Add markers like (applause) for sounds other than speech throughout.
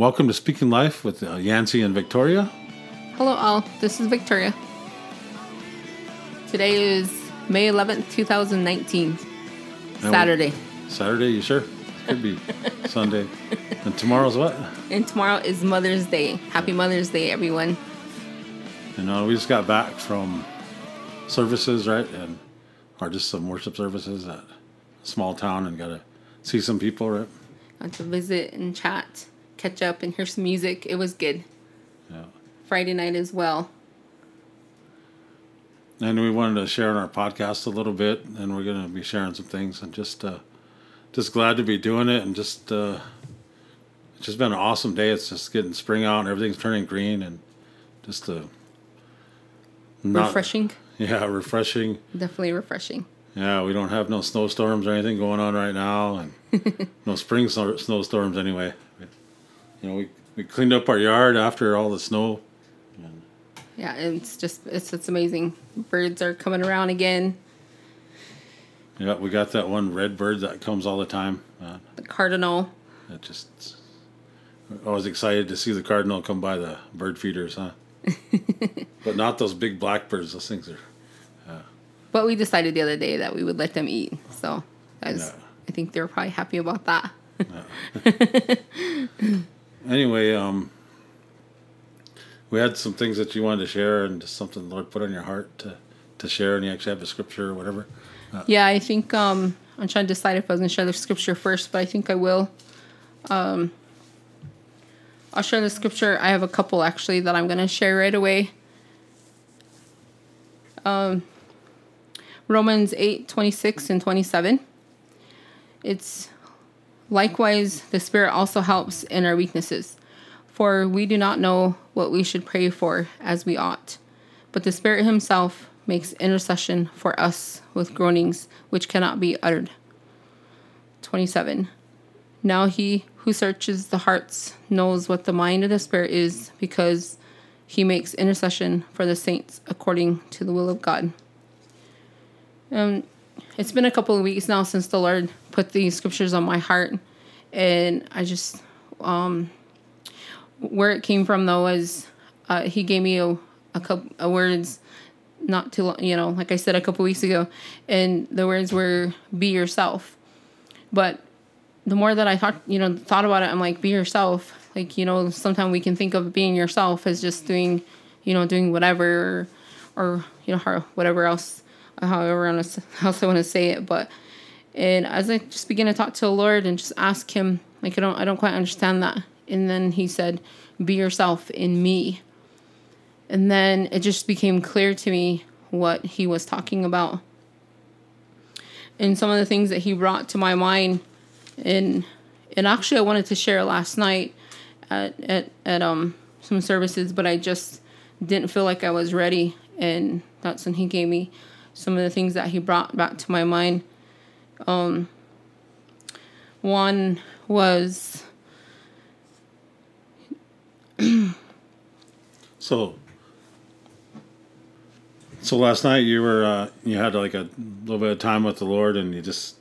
welcome to Speaking Life with uh, Yancy and Victoria. Hello, all. This is Victoria. Today is May 11th, 2019. Saturday. Saturday, you sure? Could be Sunday. And tomorrow's what? And tomorrow is Mother's Day. Happy Mother's Day, everyone. You know, we just got back from services, right? And or just some worship services at a small town and got to see some people, right? Got to visit and chat, catch up, and hear some music. It was good. Yeah. Friday night as well. And we wanted to share in our podcast a little bit, and we're going to be sharing some things, and just uh, just glad to be doing it, and just uh, it's just been an awesome day. It's just getting spring out, and everything's turning green, and just a not- refreshing. Yeah, refreshing. Definitely refreshing. Yeah, we don't have no snowstorms or anything going on right now, and (laughs) no spring snowstorms anyway. You know, we we cleaned up our yard after all the snow. Yeah, it's just it's it's amazing. Birds are coming around again. Yeah, we got that one red bird that comes all the time. Uh, The cardinal. it just I was excited to see the cardinal come by the bird feeders, huh? (laughs) but not those big blackbirds. Those things are. But we decided the other day that we would let them eat. So I, was, Yeah. I think they were probably happy about that. (laughs) Anyway, um, we had some things that you wanted to share, and just something the Lord put on your heart to to share, and you actually have a scripture or whatever. Yeah, I think um, I'm trying to decide if I was going to share the scripture first, but I think I will. Um, I'll share the scripture. I have a couple actually that I'm going to share right away. Um, Romans 8 26 and 27. It's likewise, the Spirit also helps in our weaknesses. For we do not know what we should pray for as we ought, but the Spirit Himself makes intercession for us with groanings which cannot be uttered. 27. Now He who searches the hearts knows what the mind of the Spirit is, because He makes intercession for the saints according to the will of God. Um, it's been a couple of weeks now since the Lord put these scriptures on my heart, and I just um, where it came from though was uh, He gave me a a couple of words not too long, you know, like I said a couple weeks ago, and the words were "be yourself." But the more that I thought, you know, thought about it, I'm like, "Be yourself." Like you know, sometimes we can think of being yourself as just doing, you know, doing whatever, or, or you know, whatever else, however I want to (laughs) say it. But and as I just began to talk to the Lord and just ask Him, like I don't, I don't quite understand that. And then He said, "Be yourself in Me." And then it just became clear to me what he was talking about. And some of the things that he brought to my mind and and actually I wanted to share last night at at, at um some services, but I just didn't feel like I was ready and that's when he gave me some of the things that he brought back to my mind. Um one was (clears throat) So, so last night you were uh, you had like a little bit of time with the Lord, and you just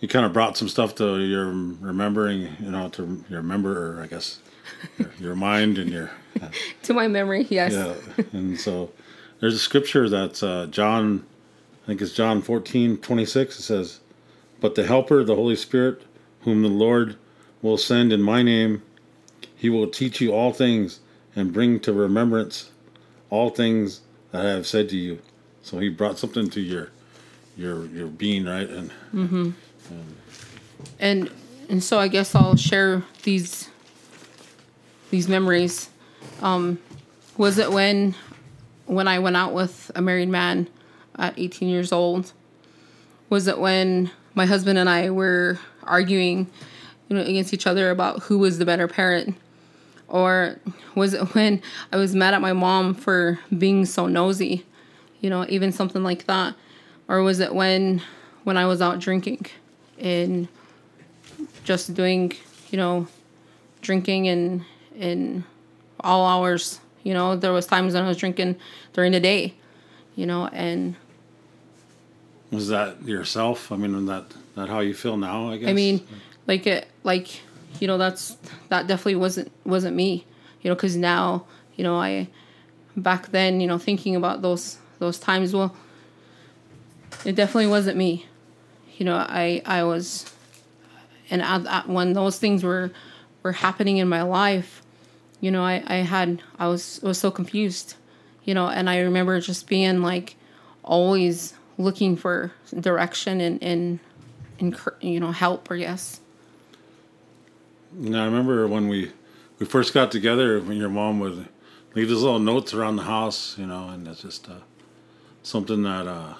you kind of brought some stuff to your remembering, you know, to your remember, or I guess your, your mind and your (laughs) to my memory, yes. yeah. And so there's a scripture that's uh, John, I think it's John 14, 26. It says, But the Helper, the Holy Spirit, whom the Lord will send in my name, he will teach you all things and bring to remembrance all things that I have said to you. So he brought something to your your your being, right? And and and so I guess I'll share these these memories. Um, was it when when I went out with a married man at 18 years old? Was it when my husband and I were arguing, you know, against each other about who was the better parent? Or was it when I was mad at my mom for being so nosy? You know, even something like that. Or was it when when I was out drinking and just doing, you know, drinking and in all hours. You know, there was times when I was drinking during the day, you know, and was that yourself? I mean, that that how you feel now? I guess. I mean, like it, like you know that's that definitely wasn't wasn't me you know because now you know i back then you know thinking about those those times well it definitely wasn't me you know i i was and at, at, when those things were were happening in my life you know i i had i was was so confused you know and i remember just being like always looking for direction and and, and you know help or yes yeah, I remember when we we first got together. When your mom would leave these little notes around the house, you know, and it's just uh, something that uh,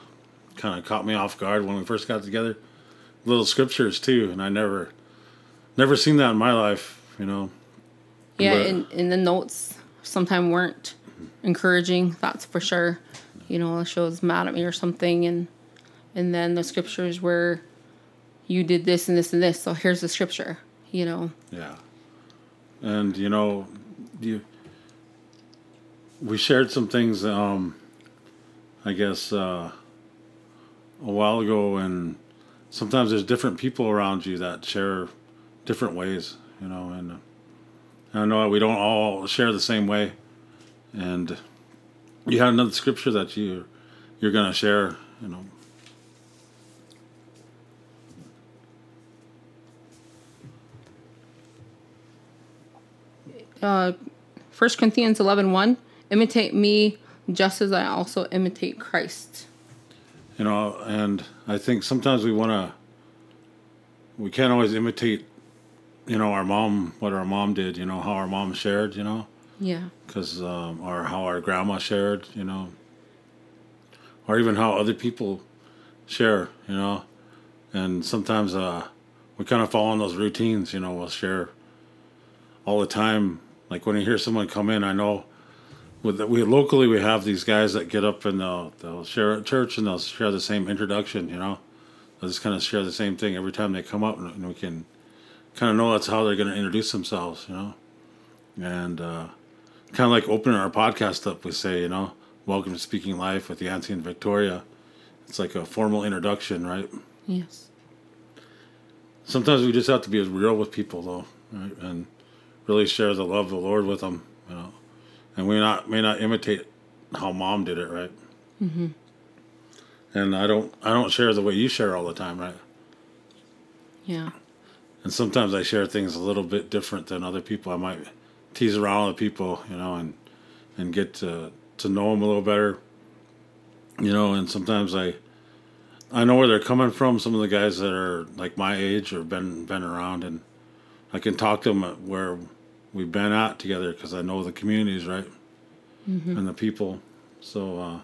kind of caught me off guard when we first got together. Little scriptures too, and I never never seen that in my life, you know. Yeah, but, and, and the notes sometimes weren't encouraging. That's for sure. You know, she was mad at me or something, and and then the scriptures were, you did this and this and this. So here's the scripture you know. Yeah. And you know, you we shared some things um I guess uh a while ago and sometimes there's different people around you that share different ways, you know, and I know we don't all share the same way. And you had another scripture that you you're going to share, you know, uh, 1 Corinthians 11 1, imitate me just as I also imitate Christ. You know, and I think sometimes we want to, we can't always imitate, you know, our mom, what our mom did, you know, how our mom shared, you know. Yeah. Because, um, or how our grandma shared, you know, or even how other people share, you know. And sometimes uh, we kind of fall in those routines, you know, we'll share all the time like when you hear someone come in, I know with the, we locally we have these guys that get up and they'll they'll share at church and they'll share the same introduction. You know, they'll just kind of share the same thing every time they come up, and, we can kind of know that's how they're going to introduce themselves. You know, and uh, kind of like opening our podcast up, we say, you know, welcome to Speaking Life with Yancy and Victoria. It's like a formal introduction, right? Yes. Sometimes we just have to be as real with people, though, right? And really share the love of the Lord with them, you know, and we not may not imitate how mom did it, right? Mm-hmm. And I don't I don't share the way you share all the time, right? Yeah. And sometimes I share things a little bit different than other people. I might tease around with people, you know, and and get to to know them a little better, you know. And sometimes I I know where they're coming from. Some of the guys that are like my age or been been around, and I can talk to them where we've been out together because I know the communities, right, mm-hmm. and the people. So uh,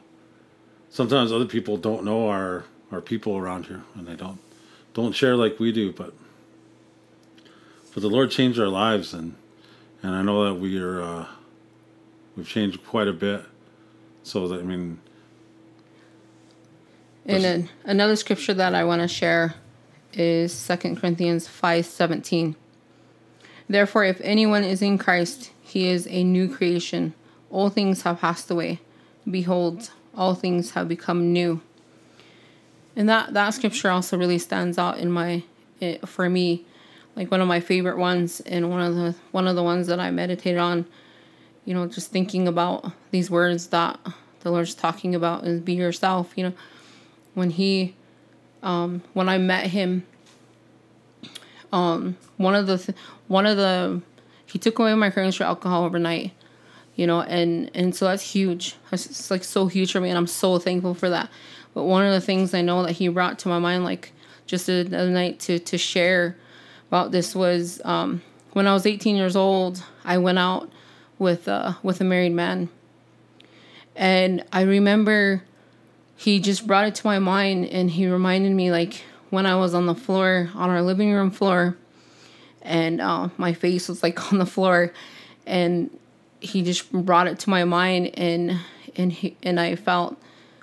sometimes other people don't know our our people around here, and they don't don't share like we do. But but the Lord changed our lives, and and I know that we are uh, we've changed quite a bit. So that I mean. And another scripture that I want to share is Second Corinthians five seventeen. Therefore, if anyone is in Christ, he is a new creation. All things have passed away. Behold, all things have become new. And that, that scripture also really stands out in my it, for me, like one of my favorite ones, and one of the one of the ones that I meditated on. You know, just thinking about these words that the Lord's talking about is be yourself. You know, when he, um, when I met him, um, one of the th- one of the he took away my cravings for alcohol overnight, you know, and and so that's huge. It's like so huge for me, and I'm so thankful for that. But one of the things I know that he brought to my mind, like just the other night to to share about this was um, when I was 18 years old. I went out with uh, with a married man, and I remember he just brought it to my mind, and he reminded me like when I was on the floor, on our living room floor, and uh, my face was like (laughs) on the floor, and he just brought it to my mind, and and he, and I felt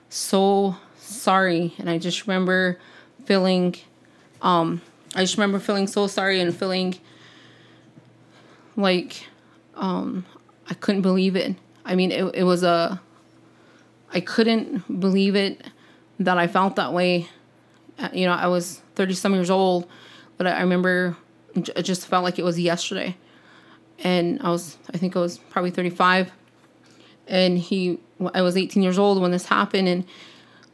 so sorry, and I just remember feeling, um, I just remember feeling so sorry and feeling like, um, I couldn't believe it. I mean, it it was a, I couldn't believe it that I felt that way uh, you know, I was 30 some years old, but I remember it just felt like it was yesterday. And I was, I think I was probably 35. And he, I was 18 years old when this happened. And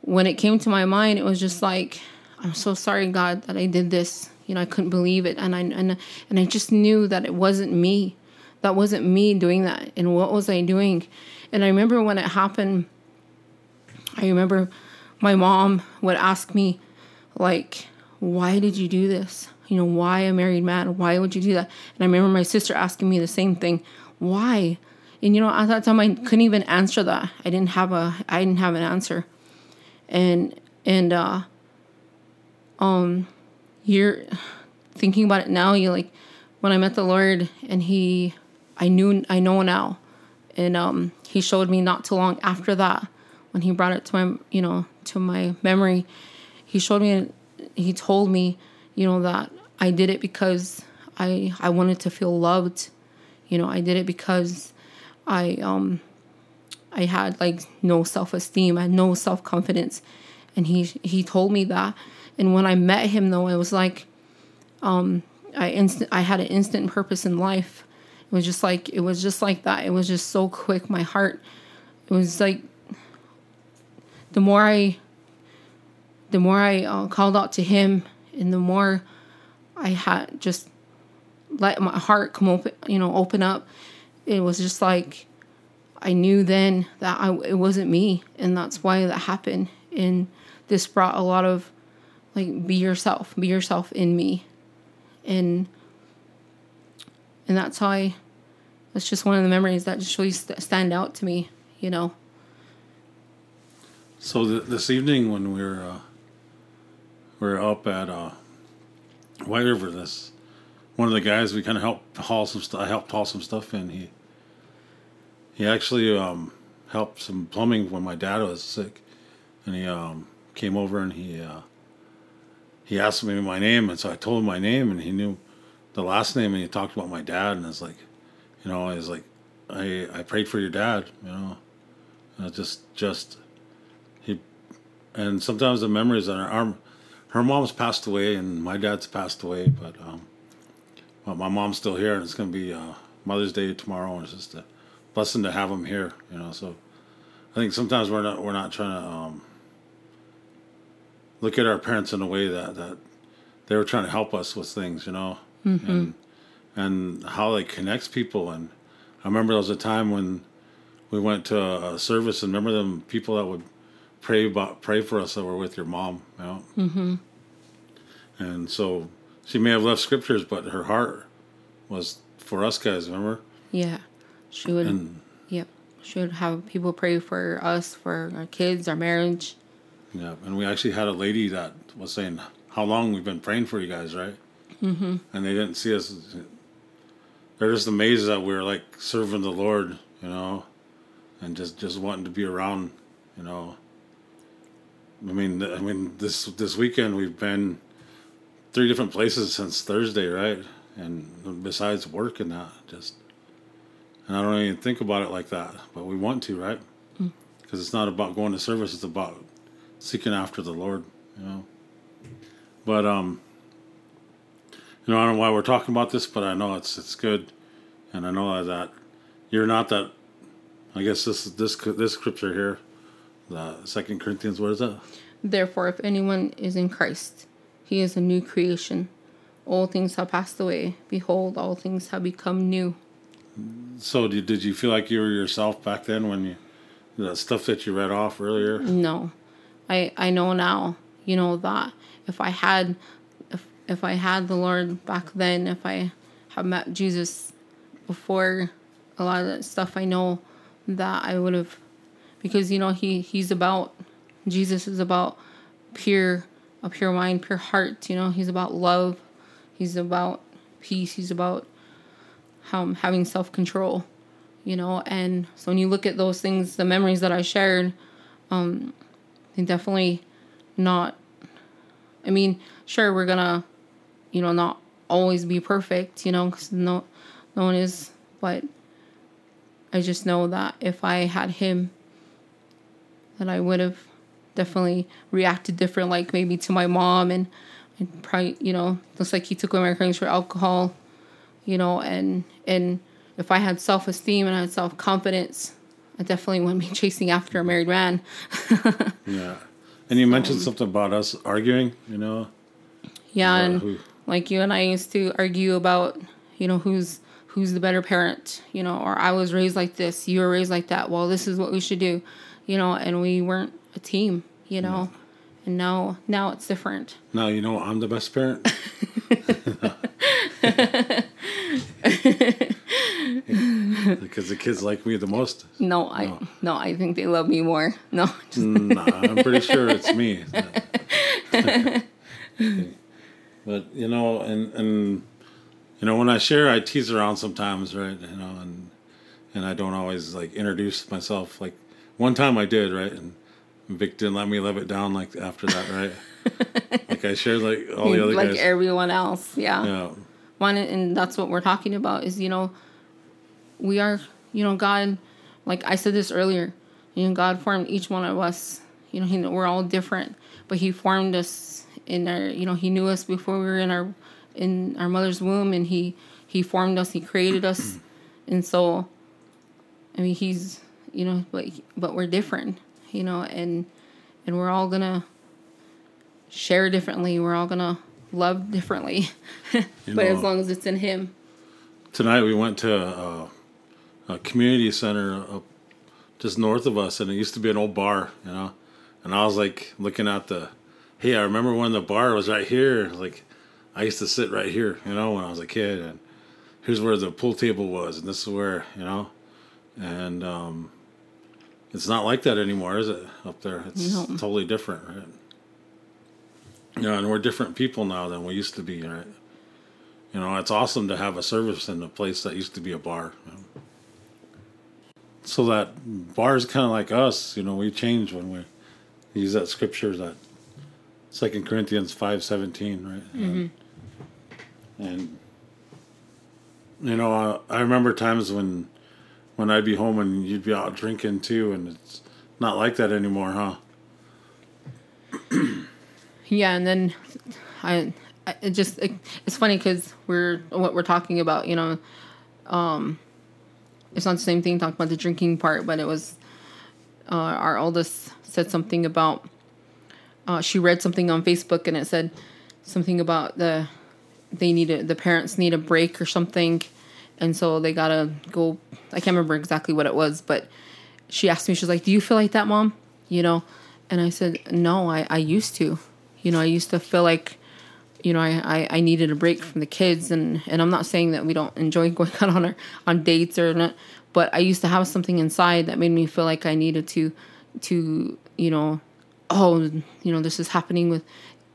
when it came to my mind, it was just like, I'm so sorry, God, that I did this. You know, I couldn't believe it. And I, and, and I just knew that it wasn't me. That wasn't me doing that. And what was I doing? And I remember when it happened, I remember my mom would ask me, like, why did you do this? You know, why a married man? Why would you do that? And I remember my sister asking me the same thing. Why? And you know, at that time I couldn't even answer that. I didn't have a I didn't have an answer. And and uh um you're thinking about it now, you like when I met the Lord and he I knew I know now. And um he showed me not too long after that when he brought it to my you know, to my memory. He showed me he told me, you know, that I did it because I I wanted to feel loved. You know, I did it because I um I had like no self-esteem, I had no self-confidence. And he he told me that. And when I met him though, it was like um I instant I had an instant purpose in life. It was just like it was just like that. It was just so quick. My heart it was like the more I the more I uh, called out to him and the more I had just let my heart come open, you know, open up. It was just like I knew then that I it wasn't me, and that's why that happened. And this brought a lot of like be yourself, be yourself in me, and and that's how I. That's just one of the memories that just really st- stand out to me, you know. So th- this evening when we were uh, we were up at uh, White River, this one of the guys we kind of helped haul some stuff. I helped haul some stuff in. He he actually um, helped some plumbing when my dad was sick, and he um, came over and he uh, he asked me my name, and so I told him my name, and he knew the last name, and he talked about my dad, and it's like, you know, I was like, I I prayed for your dad, you know, and just just he, and sometimes the memories on our arm her mom's passed away and my dad's passed away, but um, well, my mom's still here, and it's gonna be uh, Mother's Day tomorrow, and it's just a blessing to have them here, you know. So I think sometimes we're not we're not trying to um, look at our parents in a way that that they were trying to help us with things, you know, mm-hmm. and and how they connects people. And I remember there was a time when we went to a service, and remember them people that would pray about pray for us that were with your mom, you know. Mm-hmm. And so she may have left scriptures, but her heart was for us guys. Remember? Yeah, she would. And, yep, she would have people pray for us, for our kids, our marriage. Yeah, and we actually had a lady that was saying how long we've been praying for you guys, right? Mm-hmm. And they didn't see us. They're just amazed that we're like serving the Lord, you know, and just just wanting to be around, you know I mean, I mean this this weekend we've been three different places since Thursday, right? And besides work and that, just and I don't even think about it like that, but we want to, right? Because mm. it's not about going to service; it's about seeking after the Lord, you know. But um, you know, I don't know why we're talking about this, but I know it's it's good, and I know that you're not that. I guess this this this scripture here the Second Corinthians, what is that? Therefore, if anyone is in Christ, he is a new creation. All things have passed away. Behold, all things have become new. So, did, did you feel like you were yourself back then when you, the stuff that you read off earlier? No. I, I know now, you know, that if I had, if, if I had the Lord back then, if I had met Jesus before a lot of that stuff, I know that I would have because you know he he's about Jesus is about pure a pure mind, pure heart. You know he's about love. He's about peace. He's about um, having self control. You know, and so when you look at those things, the memories that I shared, um, definitely not. I mean, sure we're gonna, you know, not always be perfect. You know, because no, no one is. But I just know that if I had him that I would have definitely reacted different, like maybe to my mom and and probably you know looks like he took away my cravings for alcohol, you know, and and if I had self esteem and I had self confidence, I definitely wouldn't be chasing after a married man. (laughs) yeah, and you mentioned something about us arguing, you know. Yeah, and who, like you and I used to argue about, you know, who's who's the better parent, you know, or I was raised like this, you were raised like that. Well, this is what we should do, you know, and we weren't a team, you know. Yeah. And now now it's different. Now you know I'm the best parent. (laughs) (laughs) (laughs) because the kids like me the most. No, I no. no, I think they love me more. (laughs) No, nah, I'm pretty sure it's me. (laughs) but you know, and and you know, when I share, I tease around sometimes, right? You know, and and I don't always like introduce myself. Like one time I did, right? And Vic didn't let me live it down like after that, right? like I shared like all the other like guys. everyone else, yeah. Yeah. One and that's what we're talking about is you know, we are you know God, like I said this earlier, you know God formed each one of us. You know, he, we're all different, but He formed us in our you know He knew us before we were in our in our mother's womb, and He He formed us. He created us, (clears throat) and so, I mean, He's you know, but but we're different you know, and and we're all gonna share differently. We're all gonna love differently, (laughs) but know, as long as it's in Him. Tonight we went to a, a community center up just north of us, and it used to be an old bar, you know. And I was like looking at the, hey, I remember when the bar was right here. Like, I used to sit right here, you know, when I was a kid, and here's where the pool table was, and this is where, you know, and um, it's not like that anymore, is it? Up there, it's no. totally different, right? You know, and we're different people now than we used to be, right? You know, it's awesome to have a service in a place that used to be a bar. You know? So that bars kind of like us, you know, we change when we use that scripture that Second Corinthians five seventeen, right? Mm-hmm. And, and you know, I, I remember times when when I'd be home and you'd be out drinking too, and it's not like that anymore, huh? (clears throat) yeah, and then I, I it just it, it's funny because we're what we're talking about, you know, um, it's not the same thing talking about the drinking part, but it was uh, our oldest said something about uh, she read something on Facebook and it said something about the they need the parents need a break or something and so they gotta go. I can't remember exactly what it was, but she asked me, she's like, "Do you feel like that, mom?" You know, and I said, "No, I I used to. You know, I used to feel like." You know, I, I, I needed a break from the kids, and, and I'm not saying that we don't enjoy (laughs) going out on our, on dates or not, but I used to have something inside that made me feel like I needed to to you know, oh, you know, this is happening with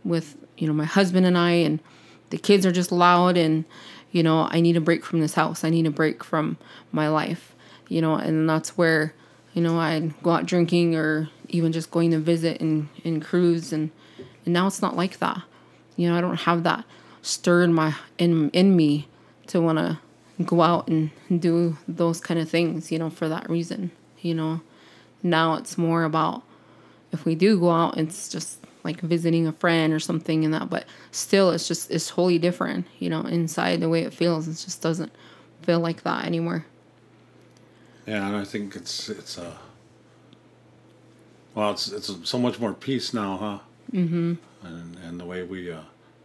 with you know my husband and I, and the kids are just loud, and you know, I need a break from this house. I need a break from my life, you know, and that's where, you know, I'd go out drinking or even just going to visit and, and cruise and, and now it's not like that. You know, I don't have that stir in my in in me to want to go out and do those kind of things, you know, for that reason, you know. Now it's more about if we do go out, it's just like visiting a friend or something and that but still it's just it's totally different you know? Inside the way it feels it just doesn't feel like that anymore. Yeah and i think it's it's uh well it's it's so much more peace now huh? Mm-hmm and and the way we uh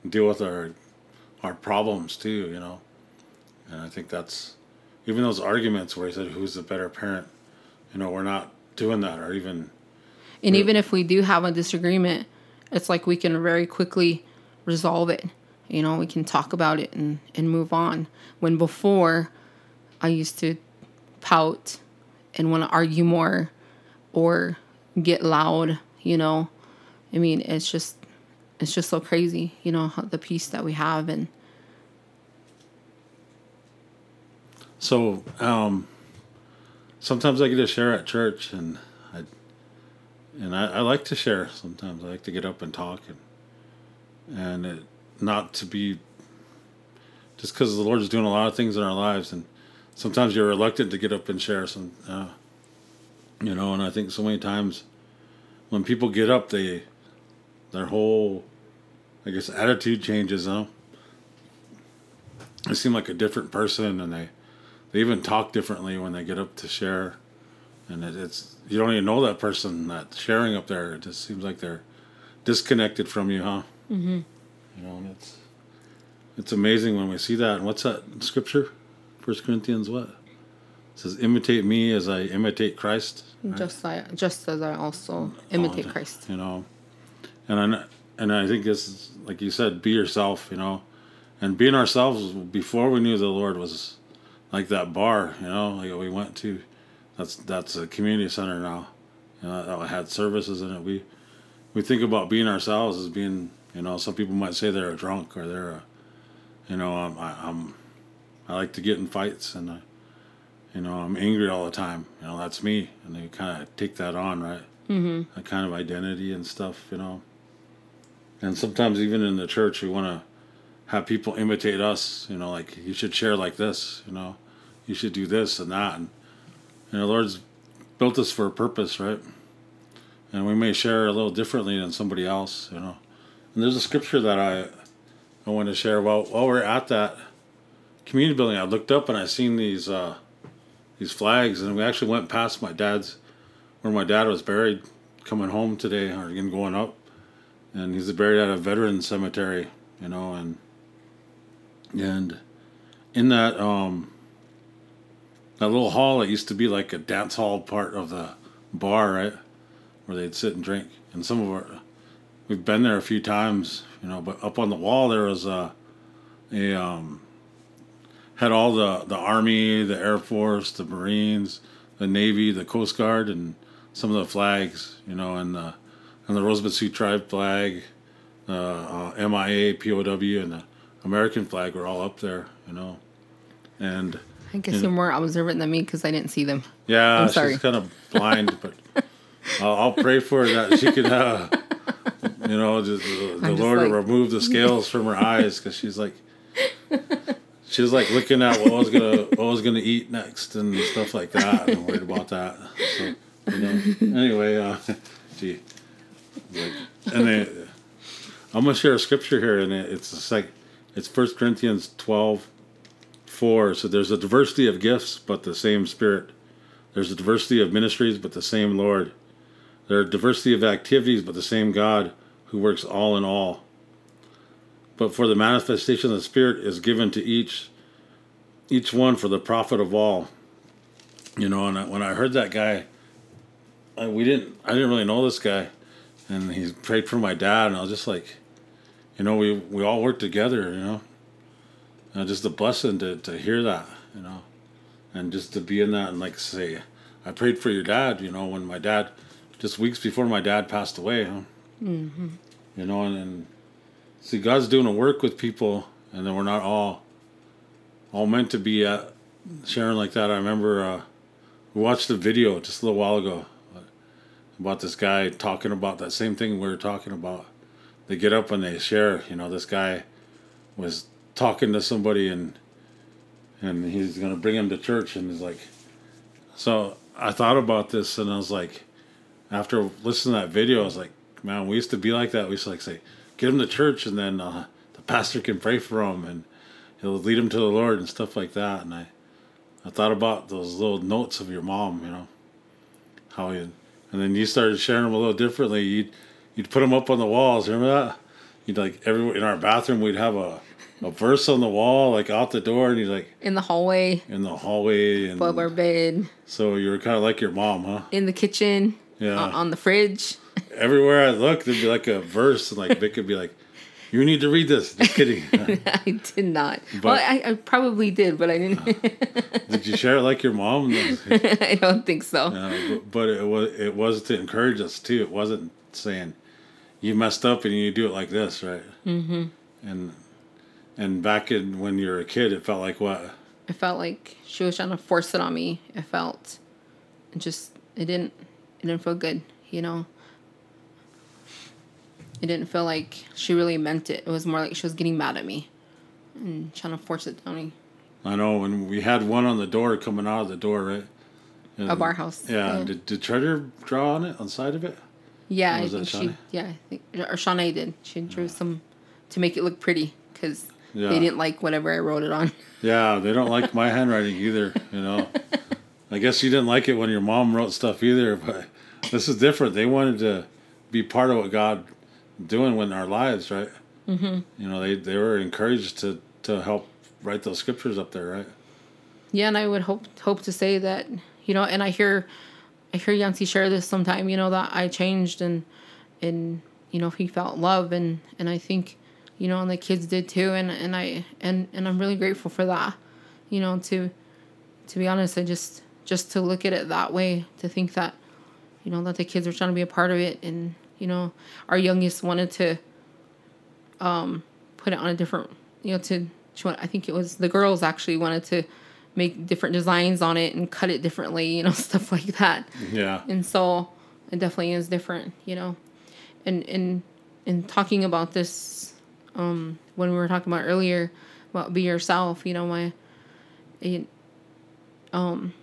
deal with our our problems too you know and i think that's even those arguments where he said who's the better parent you know we're not doing that or even and even if we do have a disagreement it's like we can very quickly resolve it. You know, we can talk about it and, and move on. When before, I used to pout and want to argue more or get loud, you know. I mean, it's just it's just so crazy, you know, the peace that we have and so um sometimes I get to share at church and I, and I, I, like to share sometimes. I like to get up and talk and and it, not to be just because the Lord is doing a lot of things in our lives, and sometimes you're reluctant to get up and share some, uh, you know. And I think so many times when people get up, they their whole I guess attitude changes, huh? They seem like a different person, and they they even talk differently when they get up to share, and it, it's you don't even know that person that sharing up there. It just seems like they're disconnected from you, huh? Mm-hmm. You know, and it's it's amazing when we see that. And what's that scripture? First Corinthians what? It says, "Imitate me as I imitate Christ." right? Just like just as I also imitate Oh, Christ. You know, and I and I think it's like you said, be yourself. You know, and being ourselves before we knew the Lord was like that bar. You know, like we went to. That's that's a community center now. You know, that had services in it. We we think about being ourselves as being. You know, some people might say they're a drunk or they're a. You know, I'm I, I'm. I like to get in fights and I. You know, I'm angry all the time. You know, that's me, and they kind of take that on, right? Mm-hmm. that kind of identity and stuff, you know. And sometimes even in the church, we want to have people imitate us, you know, like you should share like this, you know, you should do this and that, and the Lord's built us for a purpose, right? And we may share a little differently than somebody else, you know. And there's a scripture that I I want to share. While while we're at that community building, I looked up and I seen these uh, these flags, and we actually went past my dad's where my dad was buried coming home today or again going up and he's buried at a veteran cemetery you know and and in that um that little hall it used to be like a dance hall part of the bar right? Where they'd sit and drink. And some of our we've been there a few times you know but up on the wall there was a a um had all the the army the air force the marines the navy the coast guard and some of the flags, you know, and the and the Rosebud Sioux tribe flag, the uh, MIA, POW, and the American flag were all up there, you know, and I guess you're more observant than me because I didn't see them. yeah, I'm sorry. she's kind of blind, (laughs) but I'll, I'll pray for her that she could, uh, you know, just, uh, the just Lord like- remove the scales from her eyes because she's like. (laughs) She was like looking at what I was gonna what I was gonna eat next and stuff like that. I'm worried about that. So you know. Anyway, uh, (laughs) gee, like, and then I'm gonna share a scripture here, and it, it's like it's First Corinthians 12, 4. So there's a diversity of gifts, but the same Spirit. There's a diversity of ministries, but the same Lord. There are diversity of activities, but the same God who works all in all. But for the manifestation of the Spirit is given to each, each one for the profit of all. You know, and I, when I heard that guy, I, we didn't, I didn't really know this guy, and he prayed for my dad, and I was just like, you know, we we all work together, you know, and just a blessing to to hear that, you know, and just to be in that and like say, I prayed for your dad, you know, when my dad, just weeks before my dad passed away, huh? Mm-hmm. You know, and, and see, God's doing a work with people, and then we're not all all meant to be at sharing like that. I remember uh, we watched a video just a little while ago about this guy talking about that same thing we were talking about. They get up and they share. You know, this guy was talking to somebody and and he's gonna bring him to church, and he's like, so I thought about this, and I was like, after listening to that video, I was like, man, we used to be like that. We used to like say, get him to church, and then uh, the pastor can pray for him, and he'll lead him to the Lord and stuff like that. And I, I thought about those little notes of your mom, you know, how you, and then you started sharing them a little differently. You'd, you'd put them up on the walls. Remember that? You'd like every in our bathroom, we'd have a, a verse on the wall, like out the door, and you'd like In the hallway, in the hallway, and above our bed, so you were kind of like your mom, huh? in the kitchen, Yeah. on, on the fridge. (laughs) Everywhere I looked, there'd be like a verse, and like Vic could be like, "You need to read this." Just kidding. (laughs) I did not. But- well, I, I probably did, but I didn't. Did you share it like your mom? (laughs) I don't think so. Uh, but, but it was it was to encourage us too. It wasn't saying you messed up and you do it like this, right? Mm-hmm. And and back in when you were a kid, it felt like what? It felt like she was trying to force it on me. It felt it just it didn't it didn't feel good, you know. It didn't feel like she really meant it. It was more like she was getting mad at me and trying to force it down me. I know and we had one on the door coming out of the door, right? And- Of our house. Yeah. Yeah. Did, did Treasure draw on it on the side of it? Yeah, I think that she. Yeah, I think or Shawnee did. She drew some to make it look pretty because Yeah. they didn't like whatever I wrote it on. (laughs) Yeah, they don't like my handwriting either, you know. I guess you didn't like it when your mom wrote stuff either, (laughs) but this is different. They wanted to be part of what God doing in our lives, right? Mm-hmm. You know, they, they were encouraged to, to help write those scriptures up there, right? Yeah, and I would hope hope to say that you know, and I hear I hear Yancy share this sometime. You know that I changed and and you know he felt love and and I think you know and the kids did too and and I and and I'm really grateful for that. You know to to be honest, I just just to look at it that way to think that you know that the kids are trying to be a part of it and you know our youngest wanted to um put it on a different you know to she I think it was the girls actually wanted to make different designs on it and cut it differently, you know, (laughs) stuff like that. Yeah. And so it definitely is different, you know. And and and talking about this, um, when we were talking about earlier about be yourself, you know, my it, um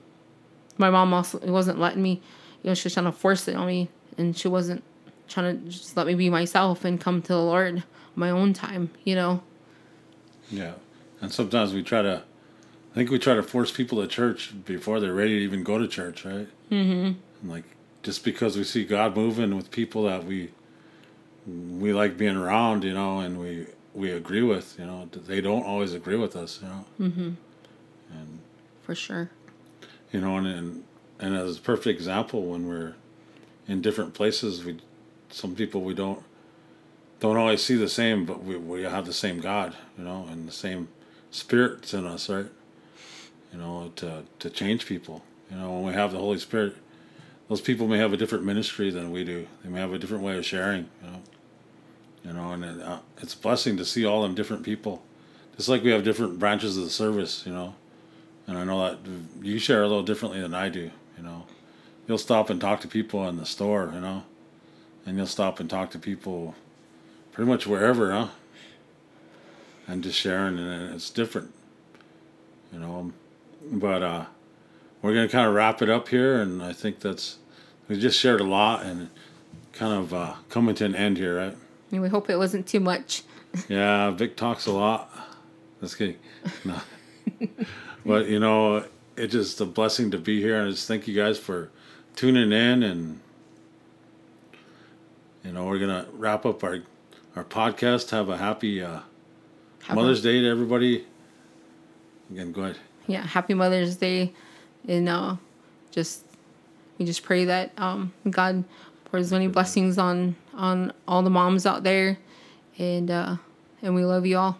my mom also wasn't letting me, you know, she was trying to force it on me and she wasn't trying to just let me be myself and come to the Lord my own time, you know. Yeah. And sometimes we try to, I think we try to force people to church before they're ready to even go to church, right? Mm-hmm. Like, just because we see God moving with people that we, we like being around, you know, and we, we agree with, you know, they don't always agree with us, you know. Mm-hmm. And, For sure. you know, and, and, and as a perfect example, when we're in different places, we, some people we don't, don't always see the same, but we, we have the same God, you know, and the same spirits in us, right? You know, to, to change people. You know, when we have the Holy Spirit, those people may have a different ministry than we do. They may have a different way of sharing, you know. You know, and it, uh, it's a blessing to see all them different people. Just like we have different branches of the service, you know. And I know that you share a little differently than I do, you know. You'll stop and talk to people in the store, you know. And you'll stop and talk to people pretty much wherever, huh? And just sharing, and it's different, you know. But uh, we're gonna kind of wrap it up here, and I think that's we just shared a lot and kind of uh, coming to an end here, right? And we hope it wasn't too much. (laughs) Yeah, Vic talks a lot. That's good. No. (laughs) but you know, it's just a blessing to be here, and I just thank you guys for tuning in, and you know, we're gonna wrap up our our podcast. Have a happy uh, a- Mother's Day to everybody. Again, go ahead. yeah, happy Mother's Day, and uh, just we just pray that um, God pours many blessings on on all the moms out there, and uh, and we love you all.